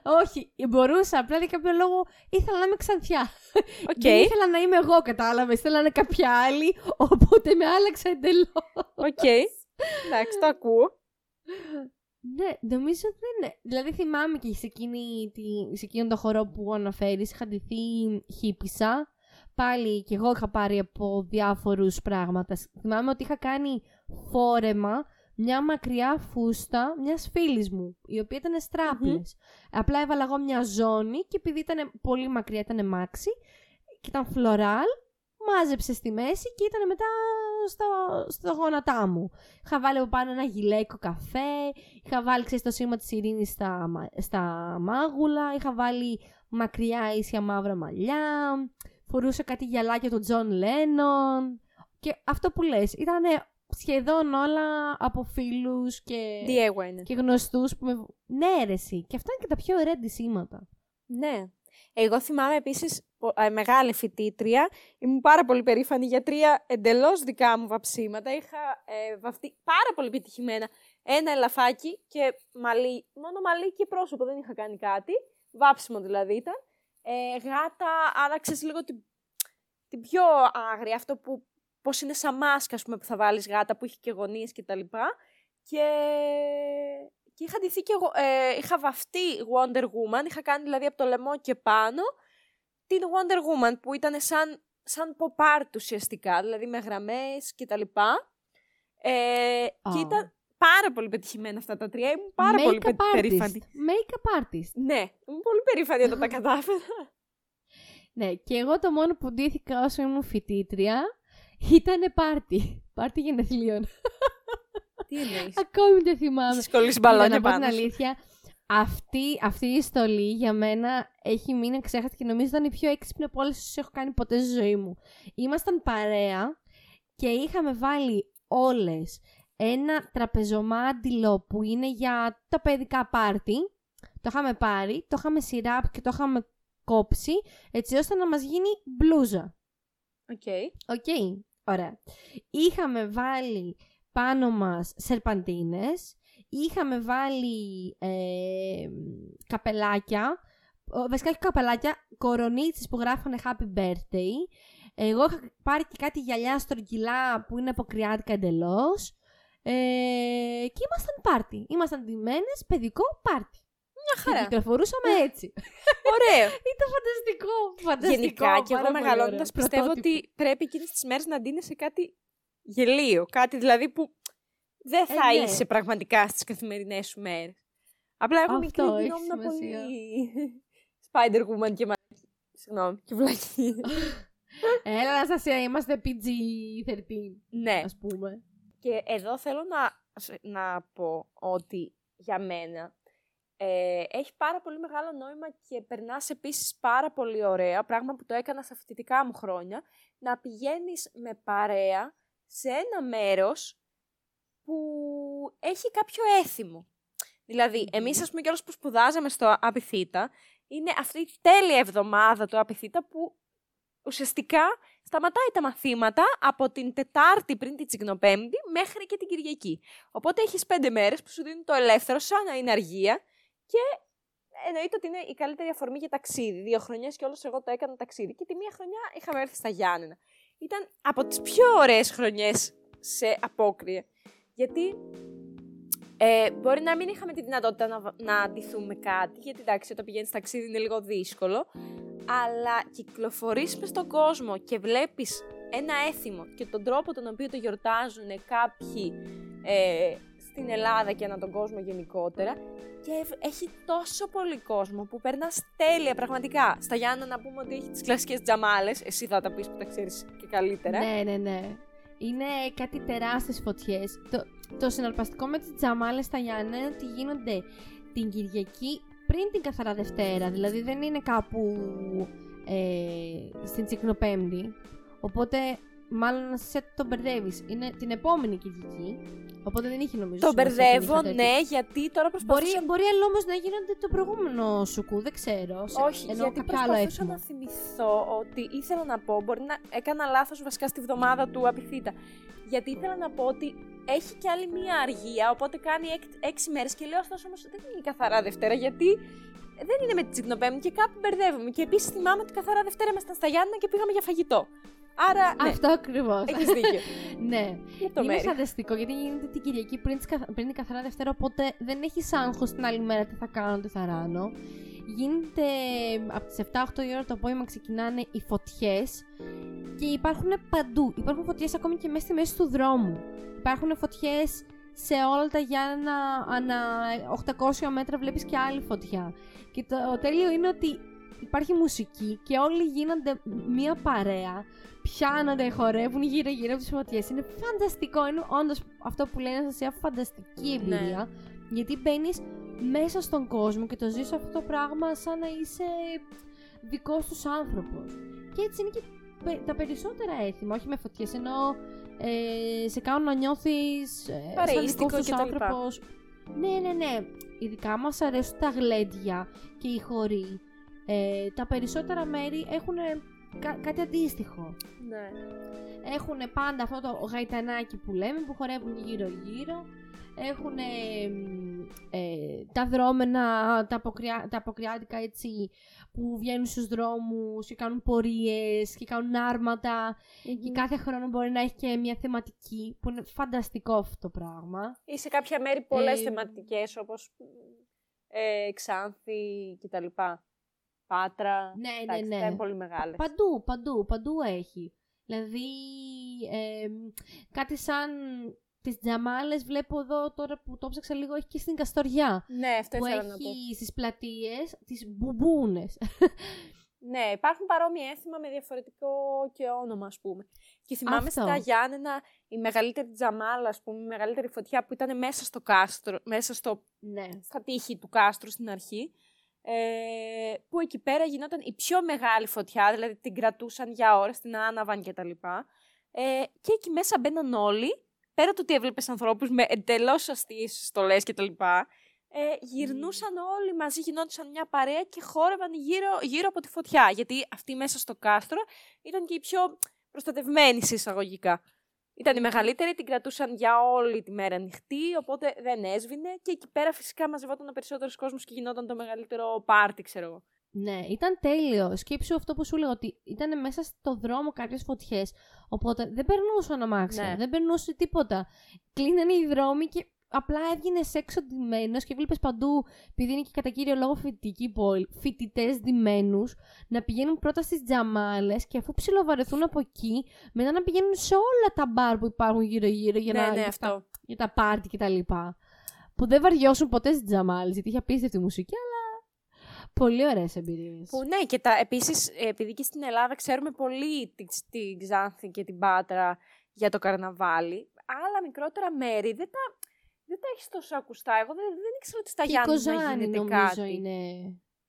Όχι, μπορούσα. Απλά για κάποιο λόγο ήθελα να είμαι ξανθιά. Οκ. Δεν ήθελα να είμαι εγώ, κατάλαβες. Ήθελα να είναι κάποια άλλη, οπότε με άλλαξα εντελώς. Οκ. Εντάξει, το ακούω. Ναι, νομίζω δεν είναι. Δηλαδή θυμάμαι και σε, εκείνη, τη, σε εκείνον το χώρο που αναφέρεις, είχα ντυθεί χίπισσα. Πάλι και εγώ είχα πάρει από διάφορους πράγματα. Θυμάμαι ότι είχα κάνει φόρεμα μια μακριά φούστα μιας φίλης μου, η οποία ήταν strapless. Απλά έβαλα εγώ μια ζώνη και επειδή ήταν πολύ μακριά, ήταν μάξι και ήταν φλοράλ, μάζευε στη μέση και ήταν μετά στο, στο γόνατά μου. Είχα βάλει από πάνω ένα γιλέκο καφέ, είχα βάλει ξέρεις, το σήμα της ειρήνης στα, μα- στα μάγουλα, είχα βάλει μακριά ίσια μαύρα μαλλιά, φορούσα κάτι γυαλάκια του Τζον Λένον και αυτό που λες ήταν σχεδόν όλα από φίλους και, Διέγω είναι. και γνωστούς που με... Ναι ρε εσύ, και αυτά είναι και τα πιο ωραία ντυσίματα. Ναι. Εγώ θυμάμαι επίσης πο- ε, μεγάλη φοιτήτρια. Ήμουν πάρα πολύ περήφανη για τρία εντελώς δικά μου βαψίματα. Είχα ε, βαφτεί πάρα πολύ επιτυχημένα ένα ελαφάκι και μαλλί, μόνο μαλλί και πρόσωπο, δεν είχα κάνει κάτι. Βάψιμο δηλαδή ήταν. Ε, γάτα, άρα ξέρεις λίγο την, την πιο άγρια, αυτό που πώς είναι σαν μάσκα, ας πούμε, που θα βάλεις γάτα, που έχει και γωνίες και τα λοιπά. Και, και είχα ντυθεί και εγώ, ε, είχα βαφτεί Wonder Woman, είχα κάνει δηλαδή από το λαιμό και πάνω την Wonder Woman που ήταν σαν, σαν pop art ουσιαστικά, δηλαδή με γραμμές και τα λοιπά. Ε, Και Α. ήταν πάρα πολύ πετυχημένα αυτά τα τρία, ήμουν πάρα πολύ πε- Make-up περήφανη. artist. Make-up artist. Ναι, ήμουν πολύ περήφανη όταν τα κατάφερα. Ναι, και εγώ το μόνο που ντύθηκα όσο ήμουν φοιτήτρια ήταν πάρτι. Πάρτι γενεθλίων. Τι εννοείς; Ακόμη δεν θυμάμαι. Έχεις κολλήσει Κοίτα, μπαλόνια να πω την πάνω σου. αλήθεια, αυτή, αυτή η στολή για μένα έχει μείνει ξέχαστη και νομίζω ήταν η πιο έξυπνη από όλες όσες έχω κάνει ποτέ στη ζωή μου. Ήμασταν παρέα και είχαμε βάλει όλες ένα τραπεζομάντιλο που είναι για τα παιδικά πάρτι. Το είχαμε πάρει, το είχαμε σειράπ και το είχαμε κόψει έτσι ώστε να μας γίνει μπλούζα. OK. OK, ωραία. Είχαμε βάλει πάνω μας σερπαντίνες, είχαμε βάλει ε, καπελάκια, ο, βασικά όχι καπελάκια, κορονίτσες που γράφανε Happy Birthday. Εγώ είχα πάρει και κάτι γυαλιά στρογγυλά που είναι αποκριάτικα εντελώς. Ε, και ήμασταν πάρτι. Ήμασταν ντυμένες παιδικό πάρτι. Μια Και χαρά. κυκλοφορούσαμε έτσι. Ωραίο. Ήταν φανταστικό. φανταστικό Γενικά και πάρα εγώ πολύ μεγαλώνοντας ωραίο. πιστεύω Πρωτότυπο. ότι πρέπει εκείνες τις μέρες να ντύνεσαι κάτι γελίο. Κάτι δηλαδή που δεν θα ναι. είσαι πραγματικά στις καθημερινές σου μέρες. Απλά εγώ μικρή Αυτό έχει γινόμουν σημασία. πολύ. Spider-Woman και μα... Συγγνώμη, και βλακή. Έλα, Αναστασία, είμαστε PG-13, Ναι. ας πούμε. Και εδώ θέλω να, να πω ότι για μένα ε, έχει πάρα πολύ μεγάλο νόημα και περνάς επίσης πάρα πολύ ωραία, πράγμα που το έκανα στα φοιτητικά μου χρόνια, να πηγαίνεις με παρέα σε ένα μέρος που έχει κάποιο έθιμο. Δηλαδή, εμείς ας πούμε κιόλας που σπουδάζαμε στο Απιθύτα, είναι αυτή η τέλεια εβδομάδα του Απιθύτα που ουσιαστικά σταματάει τα μαθήματα από την Τετάρτη πριν την Τσιγνοπέμπτη μέχρι και την Κυριακή. Οπότε έχεις πέντε μέρες που σου δίνουν το ελεύθερο σαν να είναι αργία και εννοείται ότι είναι η καλύτερη αφορμή για ταξίδι. Δύο χρονιές και όλος εγώ το έκανα ταξίδι. Και τη μία χρονιά είχαμε έρθει στα Γιάννενα. Ήταν από τις πιο ωραίες χρονιές σε απόκριε. Γιατί ε, μπορεί να μην είχαμε τη δυνατότητα να, να αντιθούμε κάτι, γιατί εντάξει, όταν πηγαίνεις ταξίδι είναι λίγο δύσκολο, αλλά κυκλοφορείς μες στον κόσμο και βλέπεις ένα έθιμο και τον τρόπο τον οποίο το γιορτάζουν κάποιοι ε, στην Ελλάδα και ανά τον κόσμο γενικότερα και έχει τόσο πολύ κόσμο που περνάς τέλεια πραγματικά. Στα Γιάννα να πούμε ότι έχει τις κλασικές τζαμάλες, εσύ θα τα πεις που τα ξέρεις και καλύτερα. Ναι, ναι, ναι. Είναι κάτι τεράστιες φωτιές. Το, το συναρπαστικό με τις τζαμάλες στα Γιάννα είναι ότι γίνονται την Κυριακή πριν την Καθαρά Δευτέρα. Δηλαδή δεν είναι κάπου ε, στην Τσικνοπέμπτη. Οπότε μάλλον σε το μπερδεύεις. Είναι την επόμενη Κυριακή. Οπότε δεν είχε νομίζω Το σημασία μπερδεύω, την είχατε ναι, γιατί τώρα Μπορεί, προσπαθούσα... μπορεί όμως να γίνονται το προηγούμενο σουκού, δεν ξέρω. Σε- Όχι, ενώ γιατί κάποιο άλλο προσπαθούσα έθιμο. να θυμηθώ ότι ήθελα να πω, μπορεί να έκανα λάθος βασικά στη βδομάδα του Απιθύτα. Γιατί ήθελα να πω ότι έχει και άλλη μία αργία, οπότε κάνει έκ- έξι μέρες και λέω αυτός όμως δεν είναι η καθαρά Δευτέρα, γιατί δεν είναι με τη Τσικνοπέμπτη και κάπου μπερδεύομαι. Και επίσης θυμάμαι ότι καθαρά Δευτέρα ήμασταν στα Γιάννα και πήγαμε για φαγητό. Άρα, ναι, Αυτό ακριβώς. έχεις δίκιο. ναι. Είναι Λεπτομέρεια. φανταστικό γιατί γίνεται την Κυριακή πριν, τις καθ- πριν την καθαρά Δευτέρα, οπότε δεν έχει άγχος την άλλη μέρα τι θα κάνω, τι θα ράνω. Γίνεται από τις 7-8 η ώρα το απόγευμα ξεκινάνε οι φωτιές και υπάρχουν παντού. Υπάρχουν φωτιές ακόμη και μέσα στη μέση του δρόμου. Υπάρχουν φωτιές σε όλα τα Γιάννα, ανά 800 μέτρα βλέπεις και άλλη φωτιά. Και το τέλειο είναι ότι υπάρχει μουσική και όλοι γίνονται μία παρέα, πιάνονται, χορεύουν γύρω-γύρω από τις φωτιές. Είναι φανταστικό, είναι όντως αυτό που λένε σε φανταστική εμπειρία, γιατί μπαίνεις μέσα στον κόσμο και το ζεις αυτό το πράγμα σαν να είσαι δικός τους άνθρωπος. Και έτσι είναι και πε- τα περισσότερα έθιμα, όχι με φωτιές, ενώ ε, σε κάνουν να νιώθεις ε, σαν Παρεΐστικο δικός τους και τα λοιπά. άνθρωπος. Ναι, ναι, ναι. Ειδικά μας αρέσουν τα γλέντια και οι χοροί. Ε, τα περισσότερα μέρη έχουν κάτι αντίστοιχο. ναι. Έχουν πάντα αυτό το γαϊτανάκι που λέμε που χορεύουν γύρω-γύρω. Έχουν ε, τα δρόμενα, τα, αποκριά, τα αποκριάτικα έτσι που βγαίνουν στους δρόμους και κάνουν πορείες και κάνουν άρματα και κάθε χρόνο μπορεί να έχει και μια θεματική που είναι φανταστικό αυτό το πράγμα. Ή σε κάποια μέρη πολλές Ε, θεματικές όπως ε, Ξάνθη κτλ. Πάτρα. Ναι, ναι, Εντάξει, ναι. αυτά είναι πολύ μεγάλες. Παντού, παντού, παντού έχει. Δηλαδή, ε, κάτι σαν τις τζαμάλες βλέπω εδώ τώρα που το ψάξα λίγο, έχει και στην Καστοριά. Ναι, αυτό που ήθελα να πω. έχει στις πλατείες τις μπουμπούνες. Ναι, υπάρχουν παρόμοια έθιμα με διαφορετικό και όνομα, ας πούμε. Και θυμάμαι Αυτό. στα Γιάννενα η μεγαλύτερη τζαμάλα, ας πούμε, η μεγαλύτερη φωτιά που ήταν μέσα στο κάστρο, μέσα στο, ναι. στα τείχη του κάστρου στην αρχή. Ε, που εκεί πέρα γινόταν η πιο μεγάλη φωτιά, δηλαδή την κρατούσαν για ώρες, την άναβαν και τα λοιπά. Ε, και εκεί μέσα μπαίναν όλοι, πέρα του ότι έβλεπες ανθρώπους με εντελώς αστείες στολές και τα λοιπά, ε, γυρνούσαν όλοι μαζί, γινόντουσαν μια παρέα και χόρευαν γύρω, γύρω από τη φωτιά. Γιατί αυτή μέσα στο κάστρο ήταν και η πιο προστατευμένη σε εισαγωγικά. Ήταν η μεγαλύτερη, την κρατούσαν για όλη τη μέρα ανοιχτή, οπότε δεν έσβηνε. Και εκεί πέρα φυσικά μαζευόταν ο περισσότερος κόσμος και γινόταν το μεγαλύτερο πάρτι, ξέρω εγώ. Ναι, ήταν τέλειο. Σκέψου αυτό που σου λέω, ότι ήταν μέσα στο δρόμο κάποιες φωτιές, οπότε δεν περνούσαν αμάξια, Ναι. δεν περνούσε τίποτα. Κλείνανε οι δρόμοι και απλά έβγαινε έξω ντυμένος και βλέπεις παντού, επειδή είναι και κατά κύριο λόγο φοιτητική πόλη, φοιτητές ντυμένους να πηγαίνουν πρώτα στις τζαμάλες και αφού ψιλοβαρεθούν από εκεί, μετά να πηγαίνουν σε όλα τα μπαρ που υπάρχουν γύρω-γύρω για, ναι, να, ναι, για, αυτό. τα, για τα πάρτι κτλ. Που δεν βαριώσουν ποτέ στις τζαμάλες, γιατί είχε απίστευτη μουσική, αλλά Πολύ ωραίες εμπειρίες. Που ναι, και τα, επίσης, επειδή και στην Ελλάδα ξέρουμε πολύ την, την Ξάνθη και την Πάτρα για το καρναβάλι, άλλα μικρότερα μέρη δεν τα, δεν τα έχεις τόσο ακουστά. Εγώ δεν, δεν ήξερα ότι στα Και η Γιάννη να Κοζάνη γίνεται νομίζω κάτι. είναι...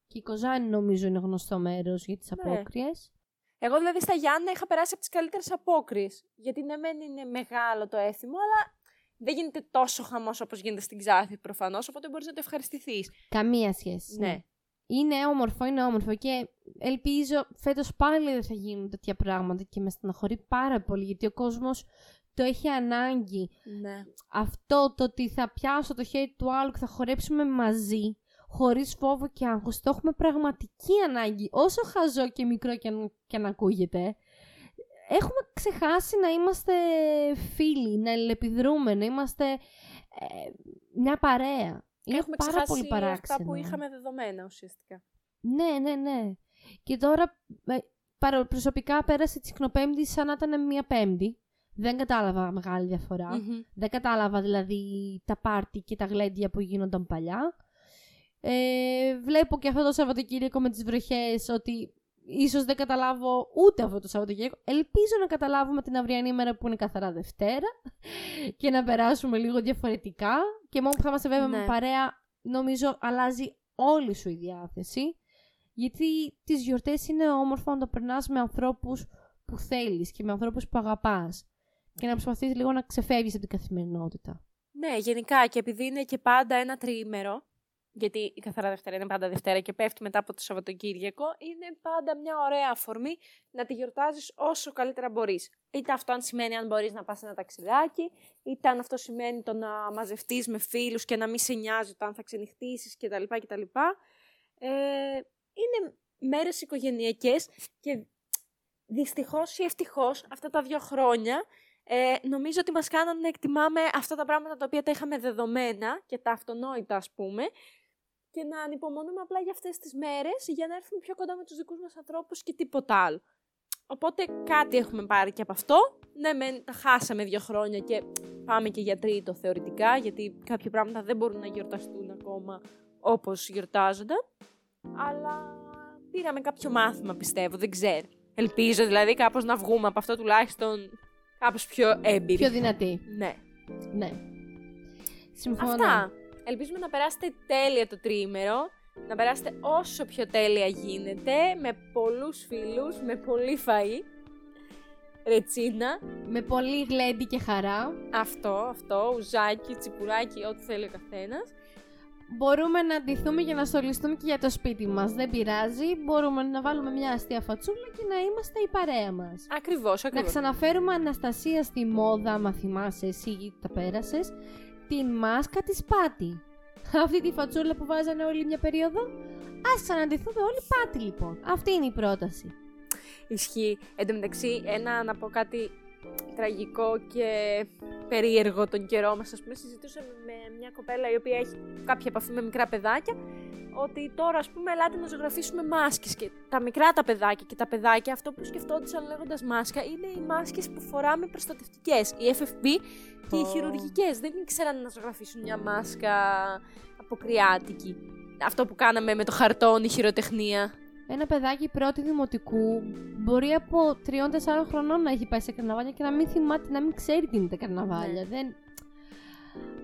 Και η Κοζάνη νομίζω είναι γνωστό μέρος για τις Ναι. απόκριες. Εγώ δηλαδή στα Γιάννα είχα περάσει από τις καλύτερες απόκριες. Γιατί ναι, μεν είναι μεγάλο το έθιμο, αλλά δεν γίνεται τόσο χαμός όπως γίνεται στην Ξάθη προφανώς, οπότε μπορείς να το ευχαριστηθείς. Καμία σχέση. Ναι. Είναι όμορφο, είναι όμορφο και ελπίζω φέτος πάλι δεν θα γίνουν τέτοια πράγματα και με στεναχωρεί πάρα πολύ γιατί ο κόσμος το έχει ανάγκη. ναι. Αυτό το ότι θα πιάσω το χέρι του άλλου και θα χορέψουμε μαζί χωρίς φόβο και άγχος, το έχουμε πραγματική ανάγκη. Όσο χαζό και μικρό και αν, και αν ακούγεται, έχουμε ξεχάσει να είμαστε φίλοι, να ελεπιδρούμε, να είμαστε ε, μια παρέα. Είναι Έχουμε πάρα ξεχάσει πολύ παράξενο. αυτά που είχαμε δεδομένα ουσιαστικά. Ναι, ναι, ναι. Και τώρα ε, παρο- προσωπικά πέρασε της Συχνοπέμπτη σαν να ήταν μια Πέμπτη. Δεν κατάλαβα μεγάλη διαφορά. Μμμ. Δεν κατάλαβα δηλαδή τα πάρτι και τα γλέντια που γίνονταν παλιά. Ε, βλέπω και αυτό το Σαββατοκύριακο με τις βροχές ότι ίσως δεν καταλάβω ούτε αυτό το Σαββατοκύριακο. Ελπίζω να καταλάβουμε την αυριανή μέρα που είναι καθαρά Δευτέρα και να περάσουμε λίγο διαφορετικά. Και μόνο που θα είμαστε βέβαια Ναι. με παρέα, νομίζω αλλάζει όλη σου η διάθεση. Γιατί τις γιορτές είναι όμορφο να το περνάς με ανθρώπους που θέλεις και με ανθρώπους που αγαπάς. Και να προσπαθείς λίγο να ξεφεύγεις από την καθημερινότητα. Ναι, γενικά και επειδή είναι και πάντα ένα τριήμερο, γιατί η καθαρά Δευτέρα είναι πάντα Δευτέρα και πέφτει μετά από το Σαββατοκύριακο, είναι πάντα μια ωραία αφορμή να τη γιορτάζεις όσο καλύτερα μπορείς. Είτε αυτό αν σημαίνει αν μπορείς να πας ένα ταξιδάκι, είτε αν αυτό σημαίνει το να μαζευτείς με φίλους και να μην σε νοιάζει το αν θα ξενυχτήσεις κτλ. κτλ. Ε, είναι μέρες οικογενειακές και δυστυχώς ή ευτυχώς αυτά τα δύο χρόνια ε, νομίζω ότι μας κάνανε να εκτιμάμε αυτά τα πράγματα τα οποία τα είχαμε δεδομένα και τα αυτονόητα ας πούμε και να ανυπομονούμε απλά για αυτές τις μέρες για να έρθουμε πιο κοντά με τους δικούς μας ανθρώπους και τίποτα άλλο. Οπότε κάτι έχουμε πάρει και από αυτό. Ναι, μεν τα χάσαμε δύο χρόνια και πάμε και για τρίτο θεωρητικά, γιατί κάποια πράγματα δεν μπορούν να γιορταστούν ακόμα όπως γιορτάζονταν. Αλλά πήραμε κάποιο μάθημα, πιστεύω, δεν ξέρω. Ελπίζω δηλαδή κάπως να βγούμε από αυτό τουλάχιστον κάπως πιο έμπειροι. Πιο δυνατή. Ναι. Ναι. Συμφωνώ. Αυτά. Ελπίζουμε να περάσετε τέλεια το τριήμερο. Να περάσετε όσο πιο τέλεια γίνεται. Με πολλούς φίλους, με πολύ φαΐ. Ρετσίνα. Με πολύ γλέντι και χαρά. Αυτό, αυτό. Ουζάκι, τσιπουράκι, ό,τι θέλει ο καθένας. Μπορούμε να ντυθούμε για να στολιστούμε και για το σπίτι μας. Δεν πειράζει. Μπορούμε να βάλουμε μια αστεία φατσούλα και να είμαστε η παρέα μας. Ακριβώς, Να ακριβώς. ξαναφέρουμε Αναστασία στη μόδα, άμα θυμάσαι εσύ τα πέρασες, την μάσκα της Πάτη. Αυτή τη φατσούλα που βάζανε όλη μια περίοδο. Ας ξαναντηθούμε όλοι Πάτη λοιπόν. Αυτή είναι η πρόταση. Ισχύει. Εν τω μεταξύ, ένα να πω κάτι τραγικό και περίεργο τον καιρό μας. Ας πούμε, συζητούσαμε με μια κοπέλα η οποία έχει κάποια επαφή με μικρά παιδάκια ότι τώρα, ας πούμε, ελάτε να ζωγραφίσουμε μάσκες και τα μικρά τα παιδάκια και τα παιδάκια αυτό που σκεφτόντουσαν λέγοντας μάσκα είναι οι μάσκες που φοράμε προστατευτικές, οι FFP και οι Ω. χειρουργικές. Δεν ήξεραν να ζωγραφίσουν μια μάσκα αποκριάτικη. Αυτό που κάναμε με το χαρτόνι χειροτεχνία. Ένα παιδάκι πρώτη δημοτικού μπορεί από 3-4 χρονών να έχει πάει σε καρναβάλια και να μην θυμάται, να μην ξέρει τι είναι τα καρναβάλια. Ναι. Δεν...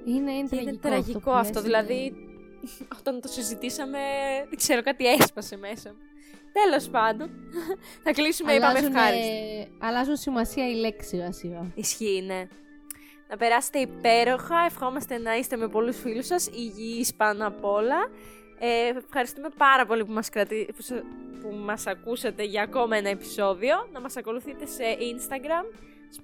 Είναι, είναι Και τραγικό, είναι τραγικό που αυτό. λες, δηλαδή, είναι- όταν το συζητήσαμε, δεν ξέρω, κάτι έσπασε μέσα μου. Τέλος πάντων, θα κλείσουμε, είπαμε αλλάζουν, ευχάριστα. ε, αλλάζουν σημασία οι λέξεις σιγά σιγά. Ισχύει, ναι. Να περάσετε υπέροχα. Ευχόμαστε να είστε με πολλούς φίλους σας, υγιείς πάνω απ' όλα. Ε, ευχαριστούμε πάρα πολύ που μας, κρατη... που, σα- που μας ακούσατε για ακόμα ένα επεισόδιο. Να μας ακολουθείτε σε Instagram,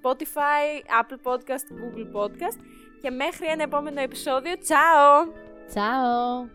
Spotify, Apple Podcast, Google Podcast. Και μέχρι ένα επόμενο επεισόδιο, τσάω! Τσάω!